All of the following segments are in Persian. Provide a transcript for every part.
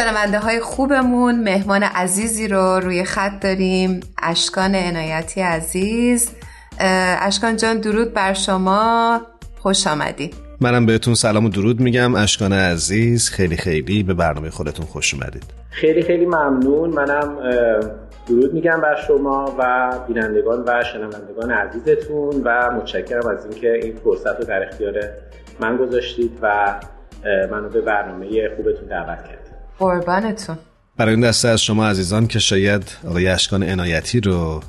شنونده های خوبمون. مهمان عزیزی رو روی خط داریم اشکان عنایتی عزیز. اشکان جان درود بر شما. خوش آمدی. منم بهتون سلام و درود میگم. اشکان عزیز خیلی خیلی به برنامه خودتون خوش اومدید. خیلی خیلی ممنون. منم درود میگم بر شما و بینندگان و شنوندگان عزیزتون و متشکرم از اینکه این فرصت رو در اختیار من گذاشتید و منو به برنامه خوبتون دعوت کردید. قربانتون. برای این دسته از شما عزیزان که شاید آقای اشکان عنایتی رو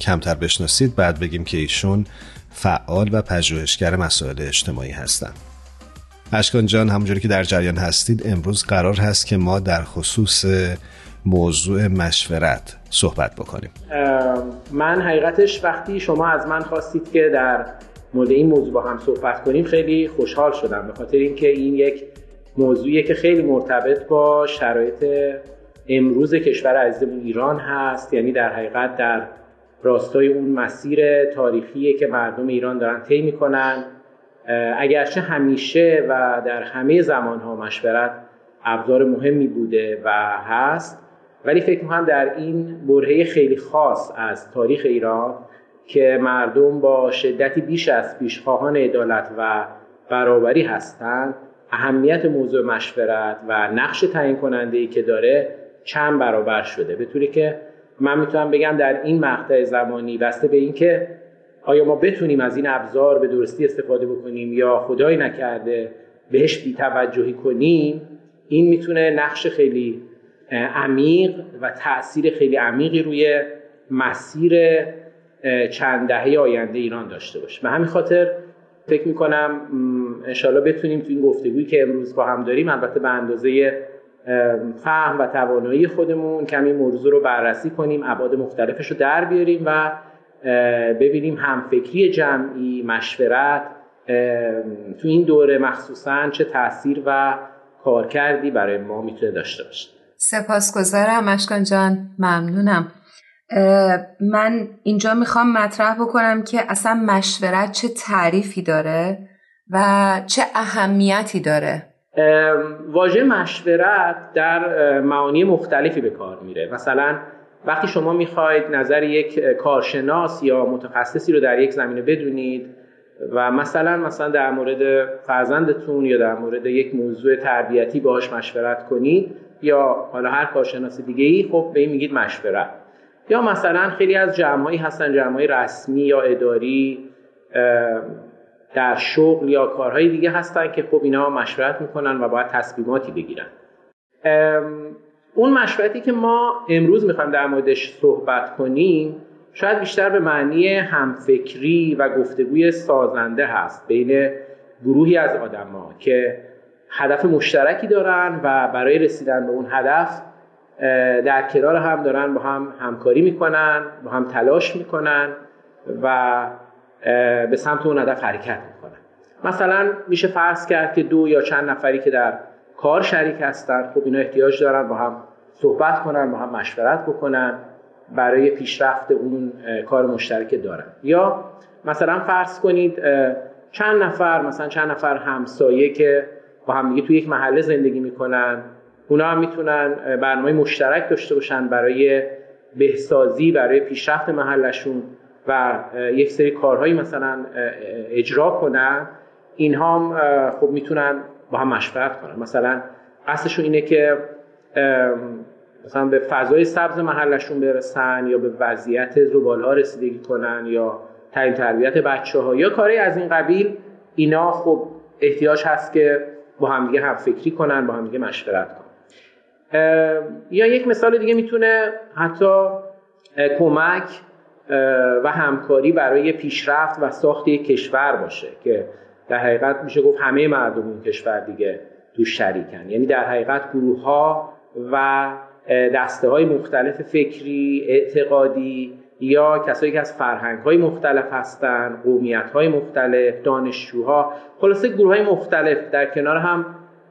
کمتر بشناسید بعد بگیم که ایشون فعال و پژوهشگر مسائل اجتماعی هستند. اشکان جان همونجوری که در جریان هستید امروز قرار هست که ما در خصوص موضوع مشورت صحبت بکنیم. من حقیقتش وقتی شما از من خواستید که در مورد این موضوع با هم صحبت کنیم خیلی خوشحال شدم. به خاطر اینکه این یک موضوعیه که خیلی مرتبط با شرایط امروز کشور عزیزمون ایران هست. یعنی در حقیقت در راستای اون مسیر تاریخیه که مردم ایران دارن طی می‌کنن. اگرچه همیشه و در همه زمانها مشورت ابزار مهمی بوده و هست ولی فکر می‌کنم در این برهه خیلی خاص از تاریخ ایران که مردم با شدتی بیش از پیشخواهان عدالت و برابری هستند اهمیت موضوع مشورت و نقش تعیین کننده ای که داره چند برابر شده. به طوری که من می‌تونم بگم در این مقطع زمانی بسته به اینکه آیا ما بتونیم از این ابزار به درستی استفاده بکنیم یا خدای نکرده بهش بیتوجهی کنیم این می‌تونه نقش خیلی عمیق و تاثیر خیلی عمیقی روی مسیر چند دهه آینده ایران داشته باشه. به همین خاطر فکر می‌کنم انشالله بتونیم تو این گفتگویی که امروز با هم داریم البته به اندازه فهم و توانایی خودمون کمی موضوع رو بررسی کنیم ابعاد مختلفش رو در بیاریم و ببینیم همفکری جمعی مشورت تو این دوره مخصوصا چه تاثیر و کارکردی برای ما می‌تونه داشته باشه. سپاسگزارم مشکان جان. ممنونم. من اینجا می‌خوام مطرح بکنم که اصلا مشورت چه تعریفی داره و چه اهمیتی داره. واژه مشورت در معانی مختلفی به کار میره. مثلا وقتی شما می‌خواید نظر یک کارشناس یا متخصصی رو در یک زمینه بدونید و مثلا مثلا در مورد فرزندتون یا در مورد یک موضوع تربیتی باهاش مشورت کنید یا حالا هر کارشناس دیگه ای خب به این میگید مشورت. یا مثلا خیلی از جمعهایی هستن جمعهای رسمی یا اداری در شغل یا کارهای دیگه هستن که خب اینا مشورت می‌کنن و باید تصمیماتی بگیرن. اون مشورتی که ما امروز می‌خوایم در موردش صحبت کنیم شاید بیشتر به معنی همفکری و گفتگوی سازنده هست بین گروهی از آدما که هدف مشترکی دارن و برای رسیدن به اون هدف در کنار هم دارن با هم همکاری می‌کنن با هم تلاش می‌کنن و به سمت اون هدف حرکت می‌کنن. مثلا میشه فرض کرد که دو یا چند نفری که در کار شریک هستن خب اینا احتیاج دارن با هم صحبت کنن با هم مشورت بکنن برای پیشرفت اون کار مشترک دارن. یا مثلا فرض کنید چند نفر مثلا چند نفر همسایه که با هم دیگه توی یک محله زندگی می‌کنن اونا هم می‌تونن برنامه مشترک داشته باشن برای بهسازی برای پیشرفت محلشون و یک سری کارهایی مثلا اجرا کنن. اینها هم خب می‌تونن با هم مشورت کنن. مثلا قصدشون اینه که مثلا به فضای سبز محلشون برسن یا به وضعیت زبال ها رسیدگی کنن یا تعلیم تربیت بچه ها یا کاری از این قبیل. اینا خب احتیاج هست که با همدیگه هم فکری کنن با همدیگه مشورت کنن. یا یک مثال دیگه می‌تونه حتی کمک و همکاری برای پیشرفت و ساخت یک کشور باشه که در حقیقت میشه گفت همه مردم این کشور دیگه تو شریکن. یعنی در حقیقت گروه ها و دسته های مختلف فکری اعتقادی یا کسایی که از فرهنگ های مختلف هستن قومیت های مختلف دانشجوها خلاصه گروه های مختلف در کنار هم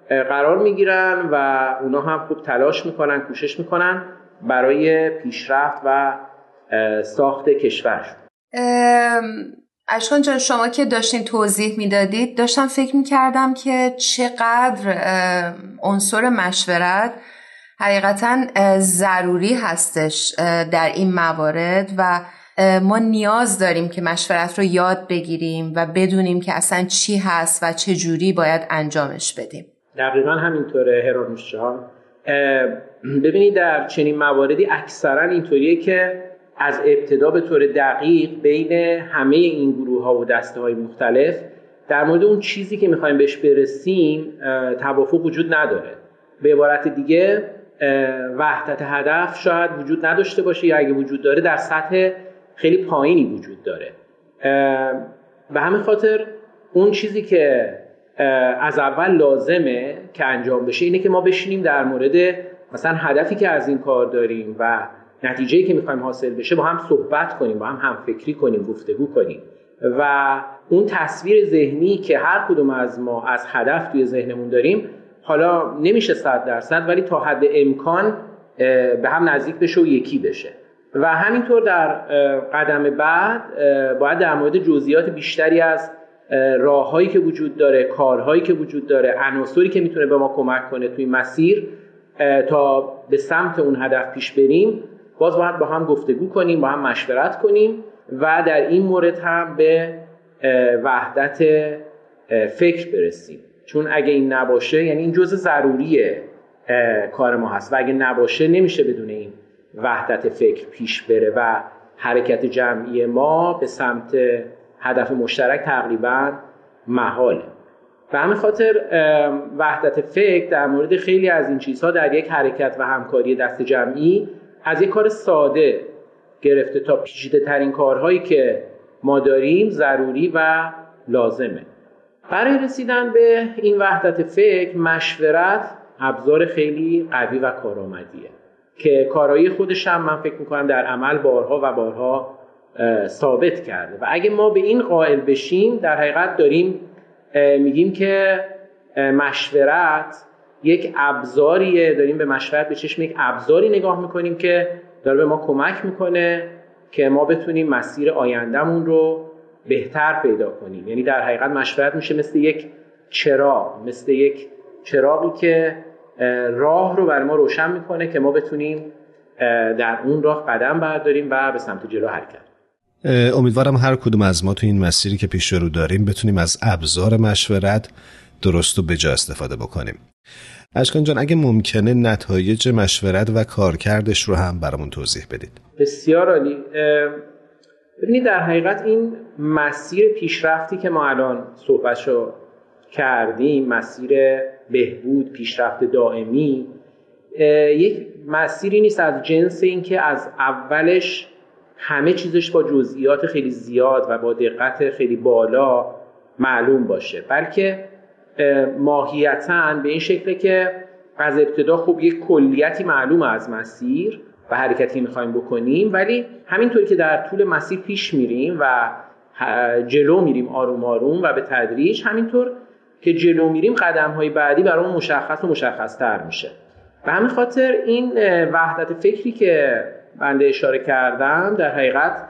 قرار می‌گیرن و اونا هم خوب تلاش می‌کنن کوشش می‌کنن برای پیشرفت و ساخت کشور اشکان جان شما که داشتین توضیح می‌دادید داشتم فکر می‌کردم که چقدر عنصر مشورت حقیقتا ضروری هستش در این موارد و ما نیاز داریم که مشورت رو یاد بگیریم و بدونیم که اصلا چی هست و چه جوری باید انجامش بدیم. دقیقا همینطوره هرانوش جان. ببینید در چنین مواردی اکثرا اینطوریه که از ابتدا به طور دقیق بین همه این گروه ها و دسته های مختلف در مورد اون چیزی که می‌خوایم بهش برسیم توافق وجود نداره. به عبارت دیگه وحدت هدف شاید وجود نداشته باشه یا اگه وجود داره در سطح خیلی پایینی وجود داره. به همین خاطر اون چیزی که از اول لازمه که انجام بشه اینه که ما بشینیم در مورد مثلا هدفی که از این کار داریم و نتیجه‌ای که می‌خوایم حاصل بشه با هم صحبت کنیم با هم هم فکری کنیم گفتگو کنیم. و اون تصویر ذهنی که هر کدوم از ما از هدف توی ذهنمون داریم حالا نمیشه صد درصد ولی تا حد امکان به هم نزدیک بشه و یکی بشه. و همینطور در قدم بعد باید در مورد جزئیات بیشتری از راههایی که وجود داره کارهایی که وجود داره عناصری که می‌تونه به ما کمک کنه توی مسیر تا به سمت اون هدف پیش بریم باز باید با هم گفتگو کنیم با هم مشورت کنیم و در این مورد هم به وحدت فکر برسیم. چون اگه این نباشه یعنی این جزء ضروری کار ما هست. و اگه نباشه نمیشه بدون این وحدت فکر پیش بره و حرکت جمعی ما به سمت هدف مشترک تقریبا محاله. به همین خاطر وحدت فکر در مورد خیلی از این چیزها در یک حرکت و همکاری دست جمعی از یک کار ساده گرفته تا پیچیده ترین کارهایی که ما داریم ضروری و لازمه. برای رسیدن به این وحدت فکر مشورت ابزار خیلی قوی و کارآمدیه که کارایی خودش هم من فکر می‌کنم در عمل بارها و بارها ثابت کرده. و اگه ما به این قائل بشیم در حقیقت داریم میگیم که مشورت یک ابزاریه. داریم به مشورت به چشم یک ابزاری نگاه می‌کنیم که داره به ما کمک می‌کنه که ما بتونیم مسیر آیندهمون رو بهتر پیدا کنیم. یعنی در حقیقت مشورت میشه مثل یک چراغ مثل یک چراغی که راه رو برای ما روشن می‌کنه که ما بتونیم در اون راه قدم برداریم و به سمت جلو حرکت امیدوارم هر کدوم از ما تو این مسیری که پیش رو داریم بتونیم از ابزار مشورت درست و بجا استفاده بکنیم. اشکان جان اگه ممکنه نتایج مشورت و کارکردش رو هم برامون توضیح بدید. بسیار عالی. ببینید در حقیقت این مسیر پیشرفتی که ما الان صحبتشو کردیم مسیر بهبود پیشرفت دائمی یک مسیری نیست از جنس اینکه از اولش همه چیزش با جزئیات خیلی زیاد و با دقت خیلی بالا معلوم باشه. بلکه ماهیتا به این شکله که از ابتدا خوب یک کلیتی معلوم از مسیر و حرکتی می‌خوایم بکنیم ولی همینطوری که در طول مسیر پیش میریم و جلو میریم آروم آروم و به تدریج همینطور که جلو میریم قدم های بعدی برای مشخص و مشخص تر میشه. به همین خاطر این وحدت فکری که بنده اشاره کردم در حقیقت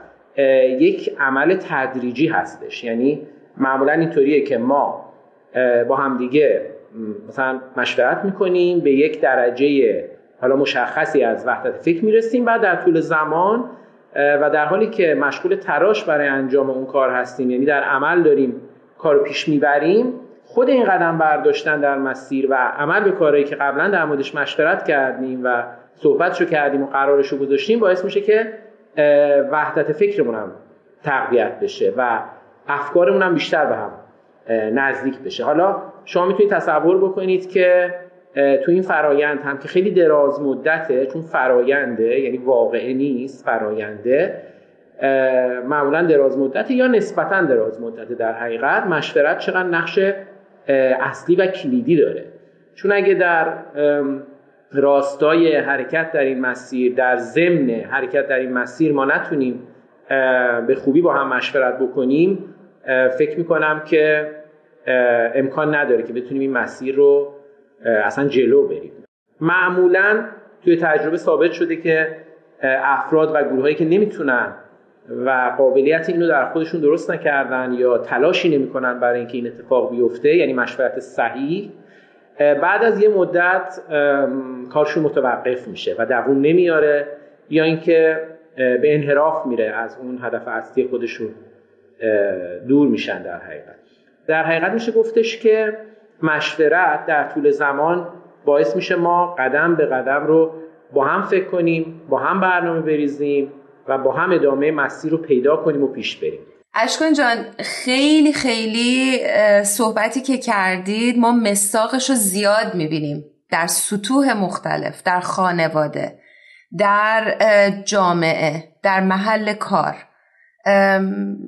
یک عمل تدریجی هستش. یعنی معمولا اینطوریه که ما با همدیگه مثلا مشورت می‌کنیم به یک درجه حالا مشخصی از وحدت فکر می‌رسیم بعد در طول زمان و در حالی که مشغول تراش برای انجام اون کار هستیم یعنی در عمل داریم کارو پیش می‌بریم خود این قدم برداشتن در مسیر و عمل به کارهایی که قبلا در موردش مشورت کردیم و صحبتشو کردیم و قرارشو گذاشتیم باعث میشه که وحدت فکرمون هم تقویت بشه و افکارمون هم بیشتر به هم نزدیک بشه. حالا شما می‌تونید تصور بکنید که تو این فرایند هم که خیلی دراز مدته چون فراینده یعنی واقعه نیست فراینده معمولا دراز مدته یا نسبتا دراز مدته در حقیقت مشورت چقدر نقش اصلی و کلیدی داره. چون اگه در راستای حرکت در این مسیر در ضمن حرکت در این مسیر ما نتونیم به خوبی با هم مشورت بکنیم. فکر می‌کنم که امکان نداره که بتونیم این مسیر رو اصلا جلو بریم. معمولا توی تجربه ثابت شده که افراد و گروهایی که نمی‌تونن و قابلیت اینو در خودشون درست نکردن یا تلاشی نمی‌کنن برای اینکه این اتفاق بیفته یعنی مشورت صحیح بعد از یه مدت کارشون متوقف میشه و دووم نمیاره یا اینکه به انحراف میره از اون هدف اصلی خودشون دور میشن در حقیقت. در حقیقت میشه گفتش که مشورت در طول زمان باعث میشه ما قدم به قدم رو با هم فکر کنیم با هم برنامه بریزیم و با هم ادامه مسیر رو پیدا کنیم و پیش بریم. اشکان جان خیلی خیلی صحبتی که کردید ما مساقش رو زیاد می‌بینیم. در سطوح مختلف در خانواده در جامعه در محل کار.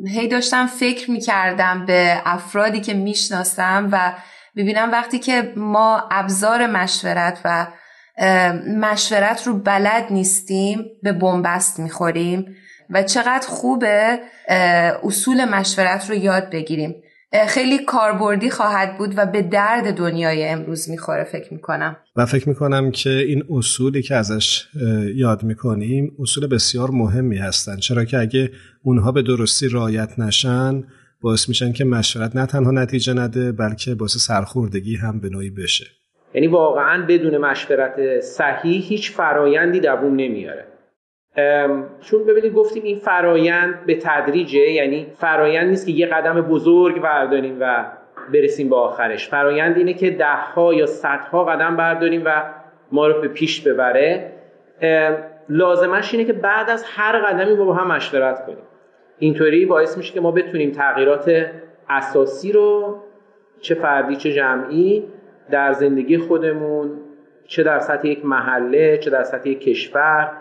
هی داشتم فکر می‌کردم به افرادی که می‌شناسم و ببینم وقتی که ما ابزار مشورت و مشورت رو بلد نیستیم به بنبست می‌خوریم. و چقدر خوبه اصول مشورت رو یاد بگیریم. خیلی کاربردی خواهد بود و به درد دنیای امروز می‌خوره فکر می‌کنم. و فکر می‌کنم که این اصولی که ازش یاد می‌کنیم اصول بسیار مهمی هستند چرا که اگه اونها به درستی رایت نشن باعث میشن که مشورت نه تنها نتیجه نده بلکه باعث سرخوردگی هم به نوعی بشه. یعنی واقعا بدون مشورت صحیح هیچ فرایندی دووم نمیاره. چون ببینید گفتیم این فرایند به تدریجه یعنی فرایند نیست که یه قدم بزرگ برداریم و برسیم به آخرش. فرایند اینه که دهها یا صدها قدم برداریم و ما رو به پیش ببره. لازمش اینه که بعد از هر قدمی با هم مشورت کنیم. اینطوری باعث میشه که ما بتونیم تغییرات اساسی رو چه فردی چه جمعی در زندگی خودمون چه در سطح یک محله چه در سطح یک کشور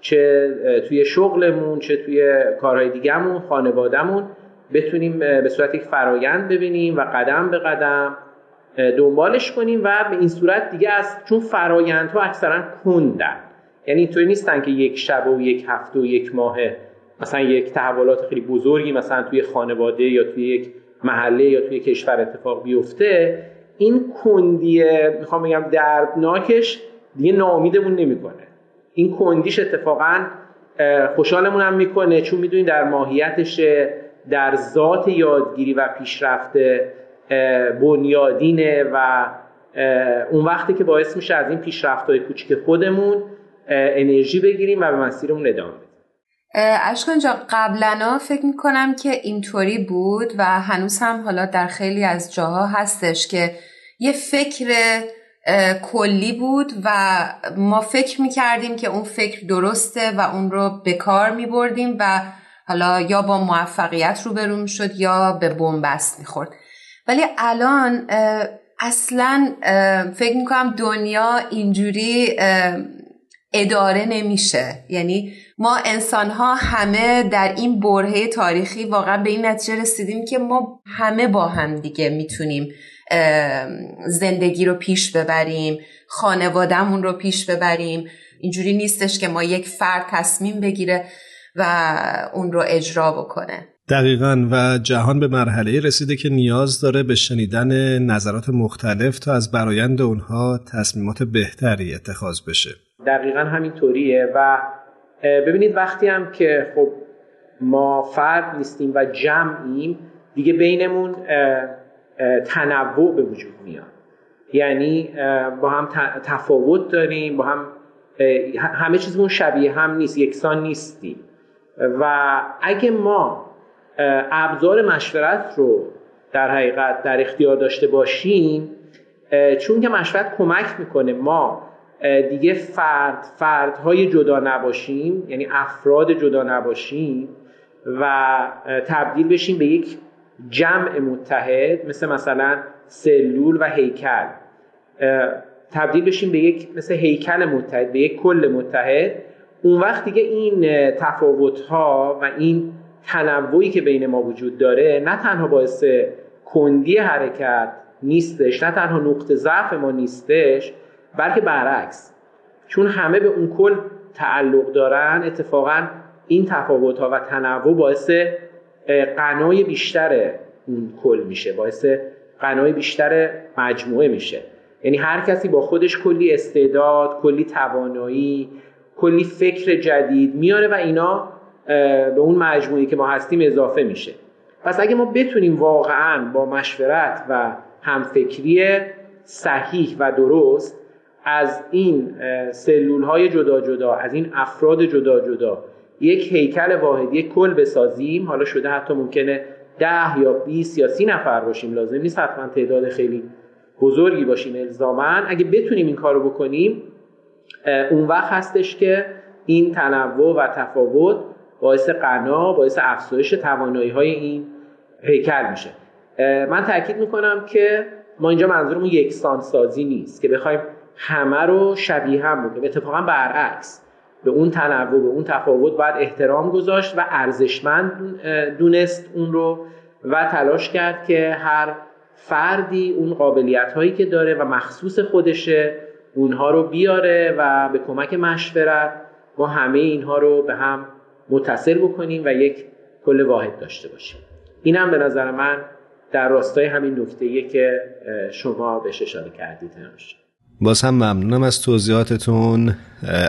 چه توی شغلمون چه توی کارهای دیگهمون خانوادهمون بتونیم به صورت یک فرایند ببینیم و قدم به قدم دنبالش کنیم و به این صورت دیگه از چون فرایندها اکثرا کندن. یعنی اینطوری نیستن که یک شب و یک هفته و یک ماه مثلا یک تحولات خیلی بزرگی مثلا توی خانواده یا توی یک محله یا توی کشور اتفاق بیفته. این کندیه می‌خوام بگم دردناکش دیگه ناامیدمون نمی‌کنه. این کندیش اتفاقا خوشحالمون هم می‌کنه چون می‌دونید در ماهیتش در ذات یادگیری و پیشرفت بنیادینه و اون وقتی که باعث میشه از این پیشرفت های کوچیک خودمون انرژی بگیریم و به مسیرمون ادامه بدیم. اشکان جا قبلا فکر می‌کنم که اینطوری بود و هنوز هم حالا در خیلی از جاها هستش که یه فکر کلی بود و ما فکر می‌کردیم که اون فکر درسته و اون رو به کار میبردیم و حالا یا با موفقیت رو بروم شد یا به بنبست می‌خورد. ولی الان اصلا فکر می‌کنم دنیا اینجوری اداره نمیشه. یعنی ما انسان ها همه در این برهه تاریخی واقعا به این نتیجه رسیدیم که ما همه با هم دیگه می‌تونیم زندگی رو پیش ببریم خانوادهمون رو پیش ببریم. اینجوری نیستش که ما یک فرد تصمیم بگیره و اون رو اجرا بکنه. دقیقا و جهان به مرحله رسیده که نیاز داره به شنیدن نظرات مختلف تا از برایند اونها تصمیمات بهتری اتخاذ بشه. دقیقا همینطوریه و ببینید وقتی هم که خب ما فرد نیستیم و جمعیم دیگه بینمون تنوع به وجود میاد. یعنی با هم تفاوت داریم با هم همه چیزمون شبیه هم نیست یکسان نیستیم. و اگه ما ابزار مشورت رو در حقیقت در اختیار داشته باشیم چون که مشورت کمک می‌کنه ما دیگه فرد فردهای جدا نباشیم یعنی افراد جدا نباشیم و تبدیل بشیم به یک جمع متحد مثل مثلا سلول و هیکل. تبدیل بشیم به یک مثل هیکل متحد به یک کل متحد. اون وقت دیگه این تفاوت ها و این تنوعی که بین ما وجود داره نه تنها باعث کندی حرکت نیستش نه تنها نقطه ضعف ما نیستش بلکه برعکس. چون همه به اون کل تعلق دارن اتفاقا این تفاوت ها و تنوع باعث قنای بیشتر اون کل میشه باعث قنای بیشتر مجموعه میشه. یعنی هر کسی با خودش کلی استعداد کلی توانایی کلی فکر جدید میاره و اینا به اون مجموعی که ما هستیم اضافه میشه. پس اگه ما بتونیم واقعا با مشورت و همفکری صحیح و درست از این سلول های جدا جدا از این افراد جدا جدا یک هیکل واحد یک کل بسازیم. حالا شده حتی ممکنه ده یا 20 یا سی نفر باشیم. لازم نیست حتما تعداد خیلی بزرگی باشیم الزاما. اگه بتونیم این کارو بکنیم اون وقت هستش که این تنوع و تفاوت باعث قنا باعث افزایش توانایی های این هیکل میشه. من تاکید می‌کنم که ما اینجا منظورمون یکسان سازی نیست که بخوایم همه رو شبیه هم بکنیم. اتفاقا برعکس. به اون تنوع به اون تفاوت باید احترام گذاشت و ارزشمند دونست اون رو و تلاش کرد که هر فردی اون قابلیت هایی که داره و مخصوص خودشه اونها رو بیاره و به کمک مشورت ما همه اینها رو به هم متصل بکنیم و یک کل واحد داشته باشیم. اینم به نظر من در راستای همین نکته که شما بهش اشاره کردید باز هم ممنونم از توضیحاتتون.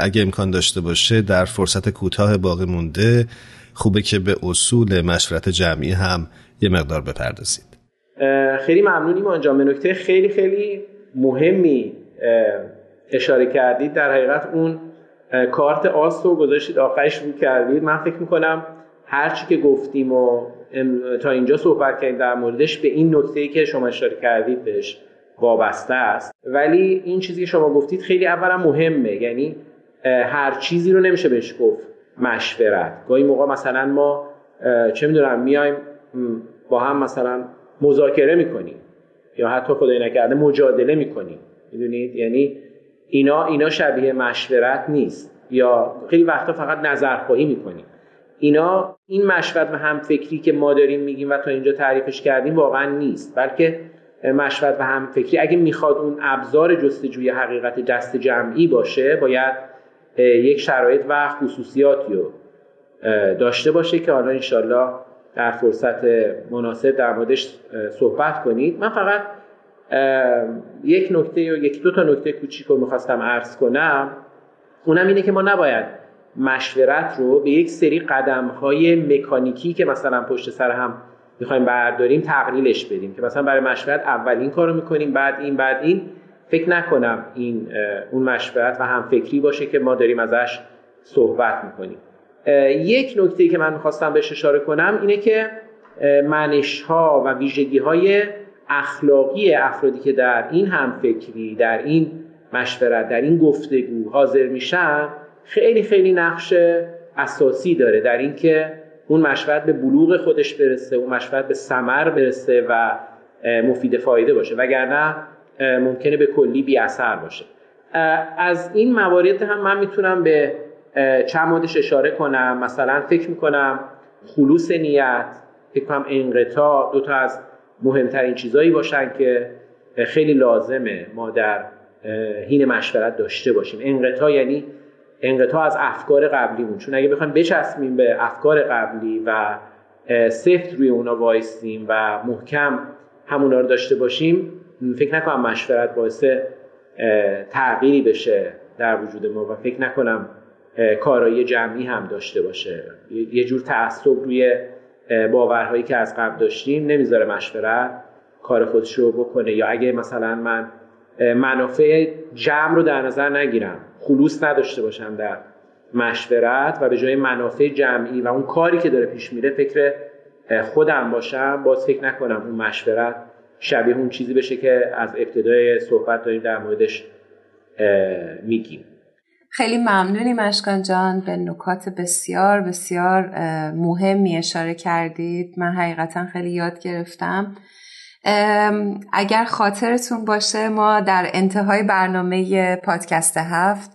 اگه امکان داشته باشه در فرصت کوتاه باقی مونده خوبه که به اصول مشورت جمعی هم یه مقدار بپردازید. خیلی ممنونیم آنجا به نکته خیلی خیلی مهمی اشاره کردید. در حقیقت اون کارت آس رو گذاشتید آخرش رو کردید. من فکر می‌کنم هرچی که گفتیم و تا اینجا صحبت کردیم در موردش به این نکته که شما اشاره کردید بهش وابسته است. ولی این چیزی که شما گفتید خیلی اولا مهمه. یعنی هر چیزی رو نمیشه بهش گفت مشورت. گاهی موقع مثلا ما چه می‌دونم میایم با هم مثلا مذاکره می‌کنیم. یا حتی خدای نکرده مجادله می‌کنیم. می‌دونید؟ یعنی اینا اینا شبیه مشورت نیست. یا خیلی وقتا فقط نظرخواهی می‌کنیم. اینا این مشورت و هم فکری که ما داریم میگیم و تا اینجا تعریفش کردیم واقعا نیست. بلکه مشورت و هم فکری اگه می‌خواد اون ابزار جستجوی حقیقت دست جمعی باشه باید یک شرایط و خصوصیاتی رو داشته باشه که حالا انشالله در فرصت مناسب در موردش صحبت کنید. من فقط یک نکته و یک دو تا نکته کوچیک رو می‌خواستم عرض کنم. اونم اینه که ما نباید مشورت رو به یک سری قدم های مکانیکی که مثلا پشت سر هم می‌خوایم برداریم تقلیلش بدیم که مثلا برای مشورت اول این کارو می‌کنیم بعد این بعد این. فکر نکنم این اون مشورت و هم فکری باشه که ما داریم ازش صحبت می‌کنیم. یک نکته که من می‌خواستم بهش اشاره کنم اینه که منش ها و ویژگی های اخلاقی افرادی که در این هم فکری در این مشورت در این گفتگو حاضر میشن خیلی خیلی نقش اساسی داره در اینکه اون مشورت به بلوغ خودش برسه اون مشورت به سمر برسه و مفید فایده باشه. وگرنه ممکنه به کلی بی اثر باشه. از این موارد هم من می‌تونم به چند موردش اشاره کنم. مثلا فکر می‌کنم خلوص نیت فکر کنم انقطاع دو تا از مهمترین چیزهایی باشن که خیلی لازمه ما در حین مشورت داشته باشیم. انقطاع یعنی انقطاع از افکار قبلیمون. چون اگه بخوایم بچسبیم به افکار قبلی و سفت روی اونا وایستیم و محکم همونا رو داشته باشیم فکر نکنم مشورت باعث تغییری بشه در وجود ما و فکر نکنم کارایی جمعی هم داشته باشه. یه جور تعصب روی باورهایی که از قبل داشتیم نمی‌ذاره مشورت کار خودش رو بکنه. یا اگه مثلا من منافع جمع رو در نظر نگیرم خلوص نداشته باشم در مشورت و به جای منافع جمعی و اون کاری که داره پیش میره فکر خودم باشم باز فکر نکنم اون مشورت شبیه اون چیزی بشه که از ابتدای صحبت داریم در موردش میگیم. خیلی ممنونی مشکان جان به نکات بسیار بسیار مهمی اشاره کردید. من حقیقتا خیلی یاد گرفتم. اگر خاطرتون باشه ما در انتهای برنامه پادکست هفت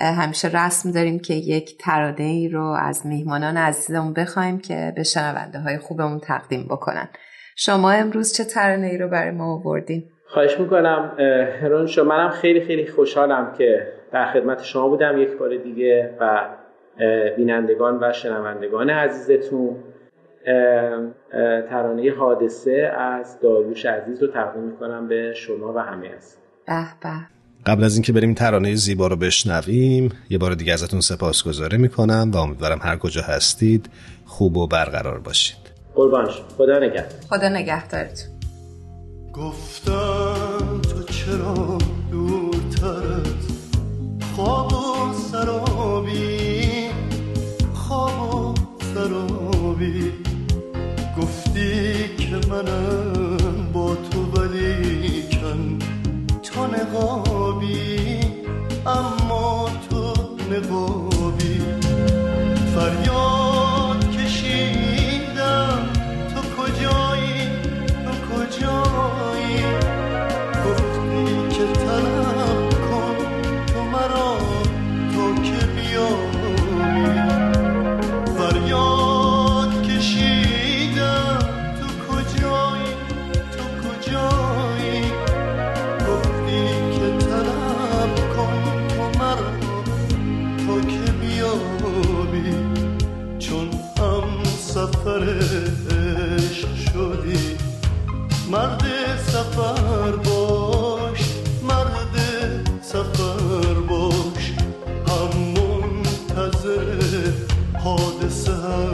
همیشه رسم داریم که یک ترانه ای رو از میهمانان عزیزمون بخوایم که به شنونده های خوبمون تقدیم بکنن شما امروز چه ترانه ای رو برای ما آوردین؟ خواهش می‌کنم هرون شما منم خیلی خیلی خوشحالم که در خدمت شما بودم یک بار دیگه و بینندگان و شنوندگان عزیزتون ترانه حادثه از داروش عزیز رو تقدیم می‌کنم به شما و همه هست به قبل از اینکه بریم ترانه زیبا رو بشنویم یه بار دیگه ازتون سپاسگزاری می‌کنم و امیدوارم هر کجا هستید خوب و برقرار باشید. قربان خدا نگهدار. خدا نگهدارتون. گفتم تو چرا حادثم.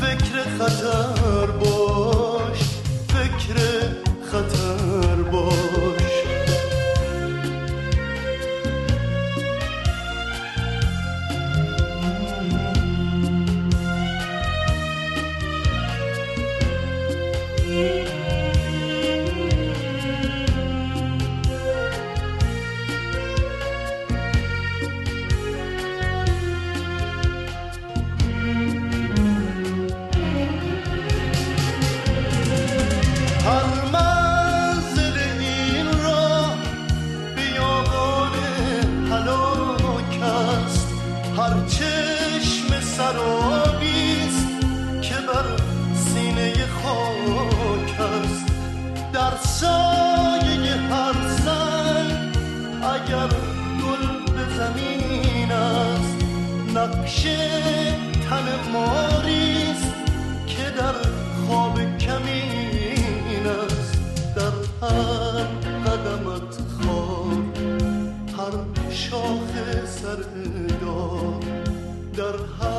فکر خطر باش فکر خطر. تن ماریست که در خواب کمین است. در هر قدمت خواب هر شاخ سردار در هر